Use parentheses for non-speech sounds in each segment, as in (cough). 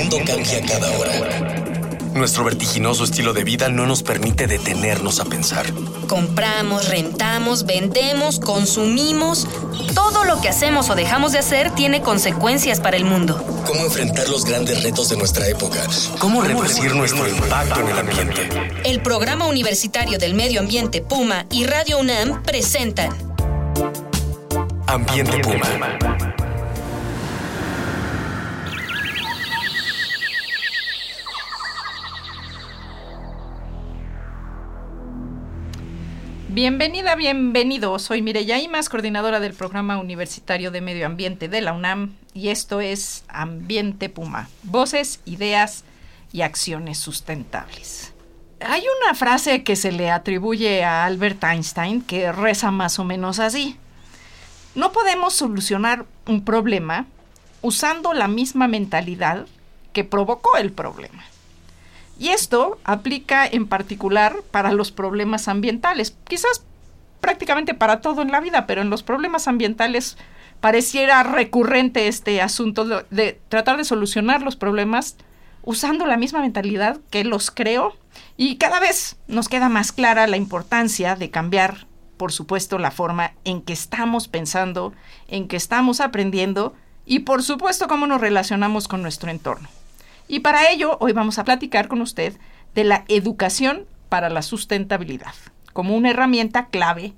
mundo cambia cada hora. Nuestro vertiginoso estilo de vida no nos permite detenernos a pensar. Compramos, rentamos, vendemos, consumimos. Todo lo que hacemos o dejamos de hacer tiene consecuencias para el mundo. ¿Cómo enfrentar los grandes retos de nuestra época? ¿Cómo reducir nuestro impacto en el ambiente? El Programa Universitario del Medio Ambiente Puma y Radio UNAM presentan Ambiente Puma. Bienvenida, bienvenido. Soy Mireya Imas, coordinadora del Programa Universitario de Medio Ambiente de la UNAM y esto es Ambiente Puma. Voces, ideas y acciones sustentables. Hay una frase que se le atribuye a Albert Einstein que reza más o menos así. No podemos solucionar un problema usando la misma mentalidad que provocó el problema. Y esto aplica en particular para los problemas ambientales, quizás prácticamente para todo en la vida, pero en los problemas ambientales pareciera recurrente este asunto de, tratar de solucionar los problemas usando la misma mentalidad que los creó y cada vez nos queda más clara la importancia de cambiar, por supuesto, la forma en que estamos pensando, en que estamos aprendiendo y por supuesto cómo nos relacionamos con nuestro entorno. Y para ello, hoy vamos a platicar con usted de la educación para la sustentabilidad, como una herramienta clave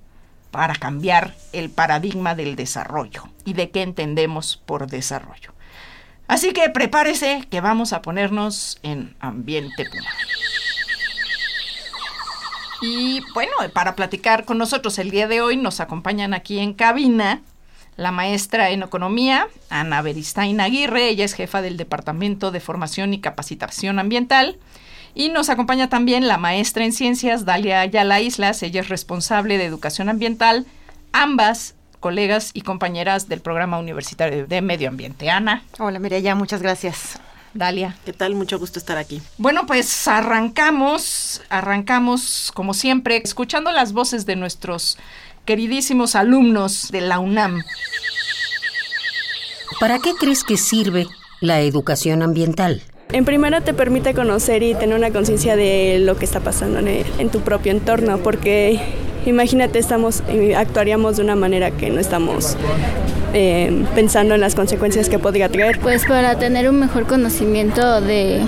para cambiar el paradigma del desarrollo y de qué entendemos por desarrollo. Así que prepárese que vamos a ponernos en ambiente puma. Y bueno, para platicar con nosotros el día de hoy nos acompañan aquí en cabina la maestra en economía, Ana Beristain Aguirre, ella es jefa del Departamento de Formación y Capacitación Ambiental. Y nos acompaña también la maestra en ciencias, Dalia Ayala Islas, ella es responsable de educación ambiental, ambas colegas y compañeras del programa universitario de medio ambiente. Ana. Hola Mireya, muchas gracias. Dalia. ¿Qué tal? Mucho gusto estar aquí. Bueno, pues arrancamos, arrancamos como siempre, escuchando las voces de nuestros queridísimos alumnos de la UNAM. ¿Para qué crees que sirve la educación ambiental? En primera te permite conocer y tener una conciencia de lo que está pasando en, tu propio entorno, porque imagínate, estamos, eh, actuaríamos de una manera que no estamos eh, pensando en las consecuencias que podría traer. Pues para tener un mejor conocimiento de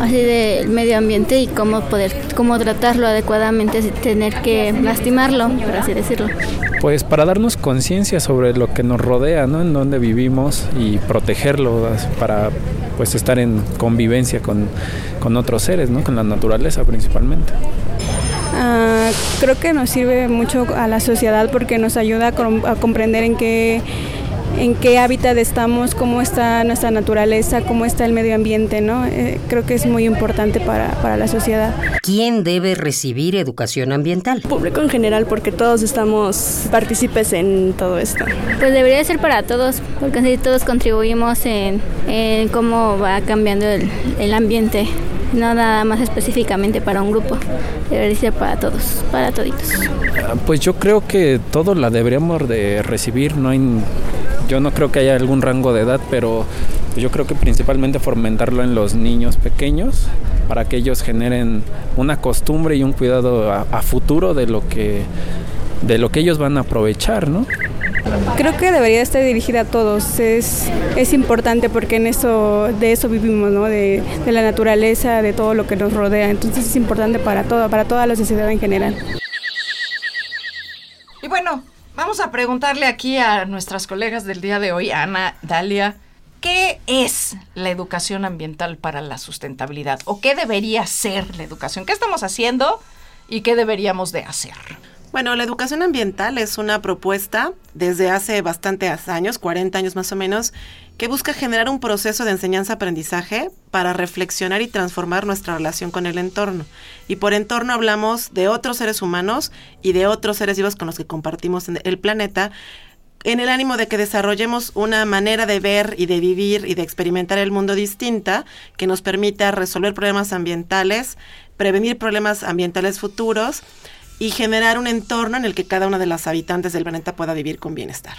así del medio ambiente y cómo poder cómo tratarlo adecuadamente sin tener que lastimarlo, por así decirlo. Pues para darnos conciencia sobre lo que nos rodea, ¿no? En donde vivimos y protegerlo para pues estar en convivencia con, con otros seres, ¿no? Con la naturaleza principalmente. Creo que nos sirve mucho a la sociedad porque nos ayuda a, a comprender en qué en qué hábitat estamos, cómo está nuestra naturaleza, cómo está el medio ambiente, ¿no? Eh, creo que es muy importante para, para, la sociedad. ¿Quién debe recibir educación ambiental? público en general, porque todos estamos partícipes en todo esto. Pues debería ser para todos, porque así todos contribuimos en, en cómo va cambiando el, el ambiente no nada más específicamente para un grupo, debería ser para todos, para toditos. Ah, pues yo creo que todos la deberíamos de recibir, no hay yo no creo que haya algún rango de edad, pero yo creo que principalmente fomentarlo en los niños pequeños para que ellos generen una costumbre y un cuidado a, futuro de lo que de lo que ellos van a aprovechar, ¿no? Creo que debería estar dirigida a todos. Es, es importante porque en eso, de eso vivimos, ¿no? De, de la naturaleza, de todo lo que nos rodea. Entonces es importante para todo, para toda la sociedad en general. Y bueno, Vamos a preguntarle aquí a nuestras colegas del día de hoy, Ana, Dalia, ¿qué es la educación ambiental para la sustentabilidad? ¿O qué debería ser la educación? ¿Qué estamos haciendo y qué deberíamos de hacer? Bueno, la educación ambiental es una propuesta desde hace bastantes años, 40 años más o menos, que busca generar un proceso de enseñanza-aprendizaje para reflexionar y transformar nuestra relación con el entorno. Y por entorno hablamos de otros seres humanos y de otros seres vivos con los que compartimos el planeta, en el ánimo de que desarrollemos una manera de ver y de vivir y de experimentar el mundo distinta que nos permita resolver problemas ambientales, prevenir problemas ambientales futuros y generar un entorno en el que cada una de las habitantes del planeta pueda vivir con bienestar.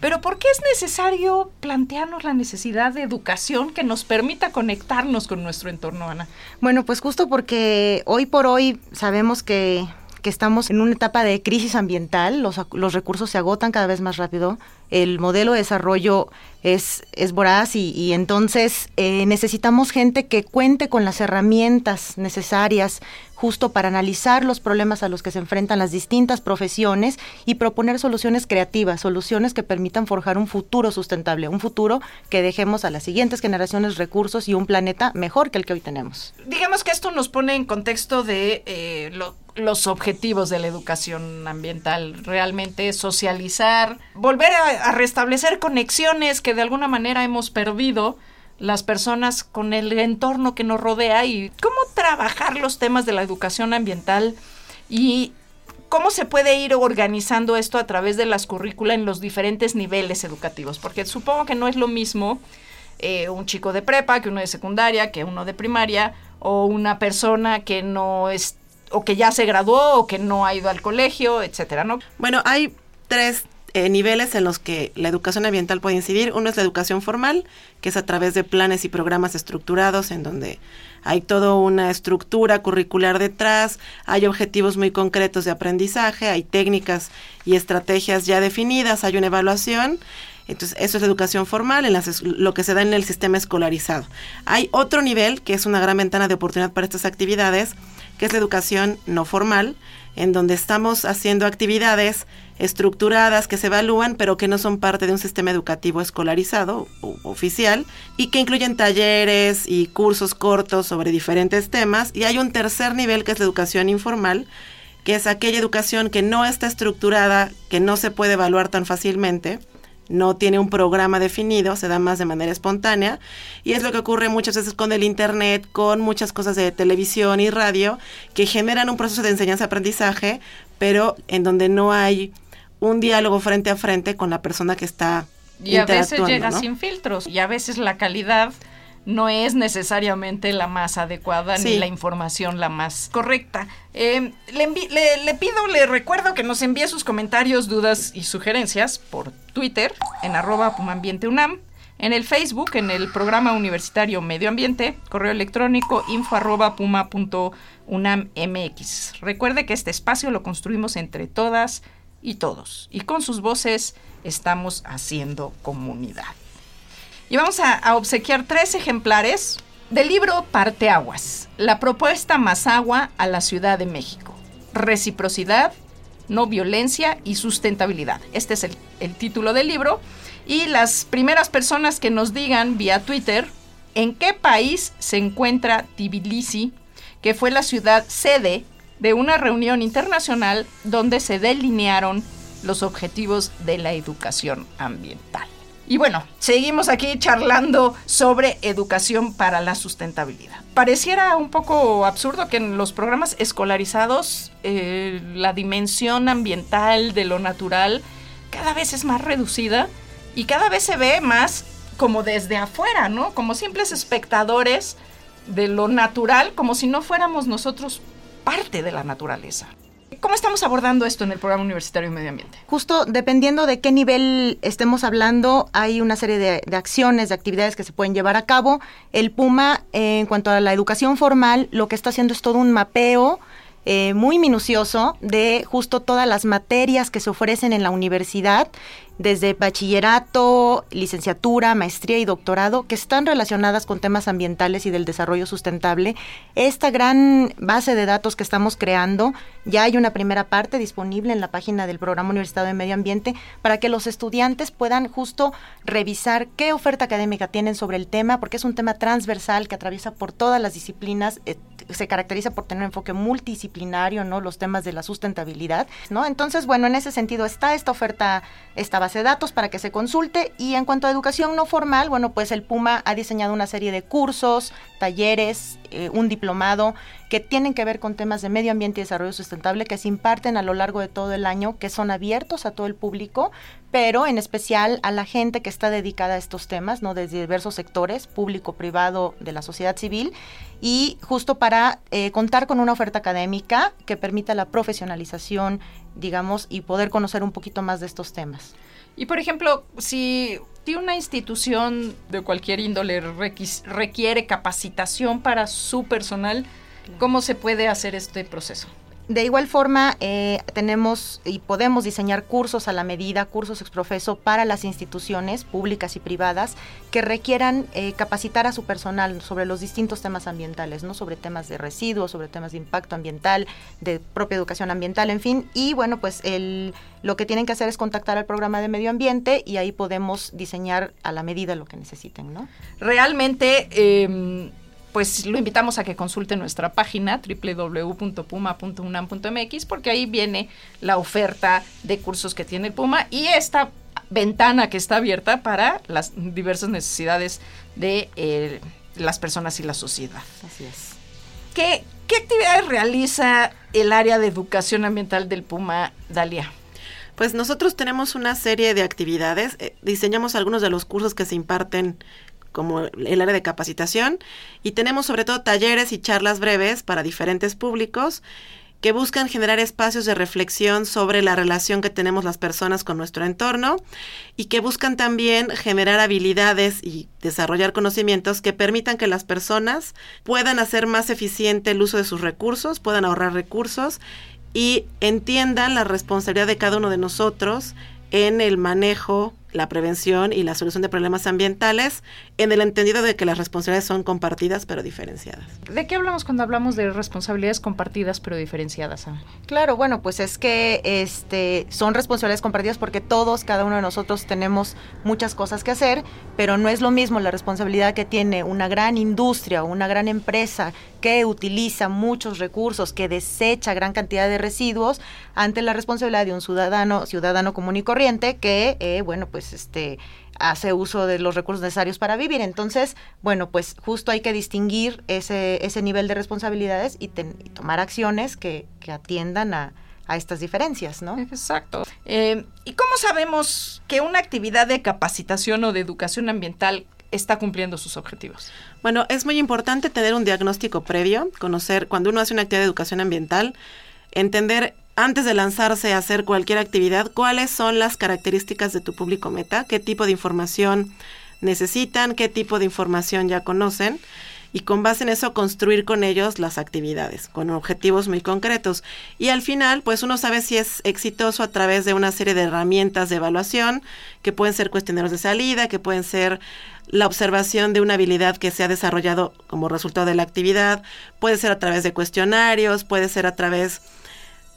Pero ¿por qué es necesario plantearnos la necesidad de educación que nos permita conectarnos con nuestro entorno, Ana? Bueno, pues justo porque hoy por hoy sabemos que que estamos en una etapa de crisis ambiental, los, los recursos se agotan cada vez más rápido, el modelo de desarrollo es, es voraz y, entonces eh, necesitamos gente que cuente con las herramientas necesarias justo para analizar los problemas a los que se enfrentan las distintas profesiones y proponer soluciones creativas, soluciones que permitan forjar un futuro sustentable, un futuro que dejemos a las siguientes generaciones recursos y un planeta mejor que el que hoy tenemos. Digamos que esto nos pone en contexto de eh, los objetivos de la educación ambiental, realmente socializar, volver a, restablecer conexiones que de alguna manera hemos perdido las personas con el entorno que nos rodea y cómo trabajar los temas de la educación ambiental y cómo se puede ir organizando esto a través de las currículas en los diferentes niveles educativos, porque supongo que no es lo mismo eh, un chico de prepa que uno de secundaria, que uno de primaria, o una persona que no es, o que ya se graduó, o que no ha ido al colegio, etcétera, ¿no? Bueno, hay tres eh, niveles en los que la educación ambiental puede incidir. Uno es la educación formal, que es a través de planes y programas estructurados en donde hay toda una estructura curricular detrás, hay objetivos muy concretos de aprendizaje, hay técnicas y estrategias ya definidas, hay una evaluación. Entonces, eso es la educación formal, en lo que se da en el sistema escolarizado. Hay otro nivel, que es una gran ventana de oportunidad para estas actividades, que es la educación no formal, en donde estamos haciendo actividades estructuradas que se evalúan, pero que no son parte de un sistema educativo escolarizado o oficial, y que incluyen talleres y cursos cortos sobre diferentes temas. Y hay un tercer nivel que es la educación informal, que es aquella educación que no está estructurada, que no se puede evaluar tan fácilmente, no tiene un programa definido, se da más de manera espontánea y es lo que ocurre muchas veces con el Internet, con muchas cosas de televisión y radio que generan un proceso de enseñanza-aprendizaje, pero en donde no hay un diálogo frente a frente con la persona que está y a veces llega sin filtros y a veces la calidad no es necesariamente la más adecuada ni la información la más correcta. Eh, le, pido, le recuerdo que nos envíe sus comentarios, dudas y sugerencias por Twitter en arroba pumambienteunam, en el Facebook, en el programa universitario Medio Ambiente, correo electrónico info arroba mx. Recuerde que este espacio lo construimos entre todas y todos, y con sus voces estamos haciendo comunidad. Y vamos a, obsequiar tres ejemplares del libro Parteaguas, la propuesta más agua a la Ciudad de México. Reciprocidad, no violencia y sustentabilidad. Este es el, el título del libro. Y las primeras personas que nos digan vía Twitter en qué país se encuentra Tbilisi, que fue la ciudad sede de una reunión internacional donde se delinearon los objetivos de la educación ambiental. Y bueno, seguimos aquí charlando sobre educación para la sustentabilidad. Pareciera un poco absurdo que en los programas escolarizados eh, la dimensión ambiental de lo natural cada vez es más reducida y cada vez se ve más como desde afuera, ¿no? Como simples espectadores de lo natural, como si no fuéramos nosotros parte de la naturaleza. ¿Cómo estamos abordando esto en el programa universitario de medio ambiente? Justo dependiendo de qué nivel estemos hablando, hay una serie de, acciones, de actividades que se pueden llevar a cabo. El Puma, en cuanto a la educación formal, lo que está haciendo es todo un mapeo eh, muy minucioso de justo todas las materias que se ofrecen en la universidad desde bachillerato, licenciatura, maestría y doctorado, que están relacionadas con temas ambientales y del desarrollo sustentable. Esta gran base de datos que estamos creando, ya hay una primera parte disponible en la página del Programa Universitario de Medio Ambiente para que los estudiantes puedan justo revisar qué oferta académica tienen sobre el tema, porque es un tema transversal que atraviesa por todas las disciplinas, eh, se caracteriza por tener un enfoque multidisciplinario, ¿no? Los temas de la sustentabilidad, ¿no? Entonces, bueno, en ese sentido está esta oferta, esta base de datos para que se consulte. Y en cuanto a educación no formal, bueno, pues el Puma ha diseñado una serie de cursos, talleres, eh, un diplomado que tienen que ver con temas de medio ambiente y desarrollo sustentable que se imparten a lo largo de todo el año, que son abiertos a todo el público, pero en especial a la gente que está dedicada a estos temas, ¿no? Desde diversos sectores, público, privado, de la sociedad civil, y justo para eh, contar con una oferta académica que permita la profesionalización, digamos, y poder conocer un poquito más de estos temas. Y por ejemplo, si una institución de cualquier índole requiere capacitación para su personal, ¿cómo se puede hacer este proceso? De igual forma, eh, tenemos y podemos diseñar cursos a la medida, cursos exprofeso para las instituciones públicas y privadas que requieran eh, capacitar a su personal sobre los distintos temas ambientales, ¿no? Sobre temas de residuos, sobre temas de impacto ambiental, de propia educación ambiental, en fin. Y bueno, pues el, lo que tienen que hacer es contactar al programa de medio ambiente y ahí podemos diseñar a la medida lo que necesiten, ¿no? Realmente, eh, pues lo invitamos a que consulte nuestra página www.puma.unam.mx porque ahí viene la oferta de cursos que tiene el Puma y esta ventana que está abierta para las diversas necesidades de eh, las personas y la sociedad. Así es. ¿Qué, ¿Qué actividades realiza el área de educación ambiental del Puma, Dalia? Pues nosotros tenemos una serie de actividades, eh, diseñamos algunos de los cursos que se imparten como el área de capacitación y tenemos sobre todo talleres y charlas breves para diferentes públicos que buscan generar espacios de reflexión sobre la relación que tenemos las personas con nuestro entorno y que buscan también generar habilidades y desarrollar conocimientos que permitan que las personas puedan hacer más eficiente el uso de sus recursos, puedan ahorrar recursos y entiendan la responsabilidad de cada uno de nosotros en el manejo, la prevención y la solución de problemas ambientales, en el entendido de que las responsabilidades son compartidas pero diferenciadas. ¿De qué hablamos cuando hablamos de responsabilidades compartidas pero diferenciadas? Ana? Claro, bueno, pues es que este son responsabilidades compartidas porque todos, cada uno de nosotros tenemos muchas cosas que hacer, pero no es lo mismo la responsabilidad que tiene una gran industria o una gran empresa que utiliza muchos recursos, que desecha gran cantidad de residuos, ante la responsabilidad de un ciudadano, ciudadano común y corriente que, eh, bueno, pues este hace uso de los recursos necesarios para vivir. Entonces, bueno, pues justo hay que distinguir ese, ese nivel de responsabilidades y, ten- y tomar acciones que, que atiendan a, a estas diferencias, ¿no? Exacto. Eh, ¿Y cómo sabemos que una actividad de capacitación o de educación ambiental está cumpliendo sus objetivos? Bueno, es muy importante tener un diagnóstico previo, conocer cuando uno hace una actividad de educación ambiental, entender antes de lanzarse a hacer cualquier actividad cuáles son las características de tu público meta, qué tipo de información necesitan, qué tipo de información ya conocen y con base en eso construir con ellos las actividades, con objetivos muy concretos. Y al final, pues uno sabe si es exitoso a través de una serie de herramientas de evaluación, que pueden ser cuestionarios de salida, que pueden ser la observación de una habilidad que se ha desarrollado como resultado de la actividad, puede ser a través de cuestionarios, puede ser a través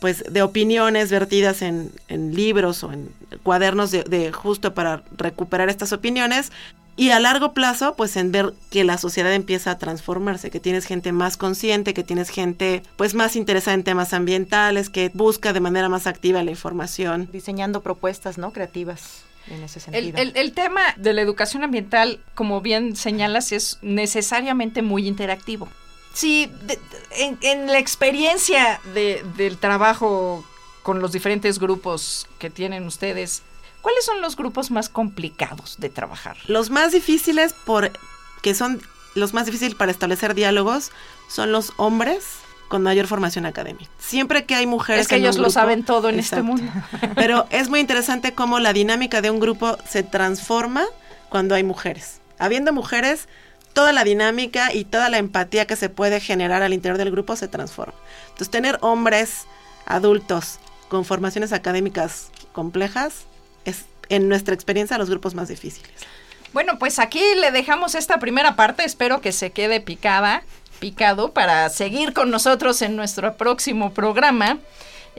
pues de opiniones vertidas en, en libros o en cuadernos de, de justo para recuperar estas opiniones y a largo plazo pues en ver que la sociedad empieza a transformarse, que tienes gente más consciente, que tienes gente pues más interesada en temas ambientales, que busca de manera más activa la información. Diseñando propuestas, ¿no? Creativas en ese El, sentido. el- el tema de la educación ambiental, como bien señalas, es necesariamente muy interactivo. Sí, de- en, en la experiencia de- del trabajo con los diferentes grupos que tienen ustedes, ¿cuáles son los grupos más complicados de trabajar? Los más difíciles por que son los más difíciles para establecer diálogos son los hombres con mayor formación académica. Siempre que hay mujeres Es que en un ellos lo saben todo en este mundo. (laughs) Pero es muy interesante cómo la dinámica de un grupo se transforma cuando hay mujeres. Habiendo mujeres, toda la dinámica y toda la empatía que se puede generar al interior del grupo se transforma. Entonces, tener hombres adultos con formaciones académicas complejas es, en nuestra experiencia, los grupos más difíciles. Bueno, pues aquí le dejamos esta primera parte. Espero que se quede picada, picado, para seguir con nosotros en nuestro próximo programa.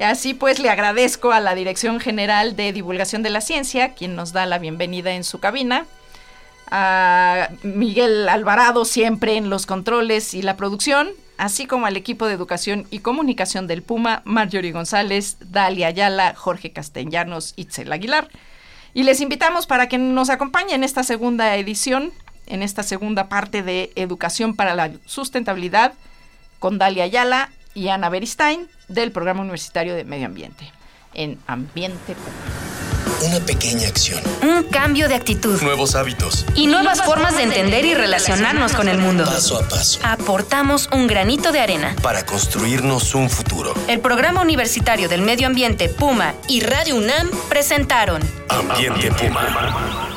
Así pues, le agradezco a la Dirección General de Divulgación de la Ciencia, quien nos da la bienvenida en su cabina. A Miguel Alvarado, siempre en los controles y la producción. Así como al equipo de educación y comunicación del Puma, Marjorie González, Dalia Ayala, Jorge Castellanos, Itzel Aguilar. Y les invitamos para que nos acompañen en esta segunda edición, en esta segunda parte de Educación para la Sustentabilidad, con Dalia Ayala y Ana Beristain del Programa Universitario de Medio Ambiente, en Ambiente Puma. Una pequeña acción. Un cambio de actitud. Nuevos hábitos. Y nuevas formas de entender y relacionarnos con el mundo. Paso a paso. Aportamos un granito de arena. Para construirnos un futuro. El Programa Universitario del Medio Ambiente Puma y Radio UNAM presentaron Ambiente Puma.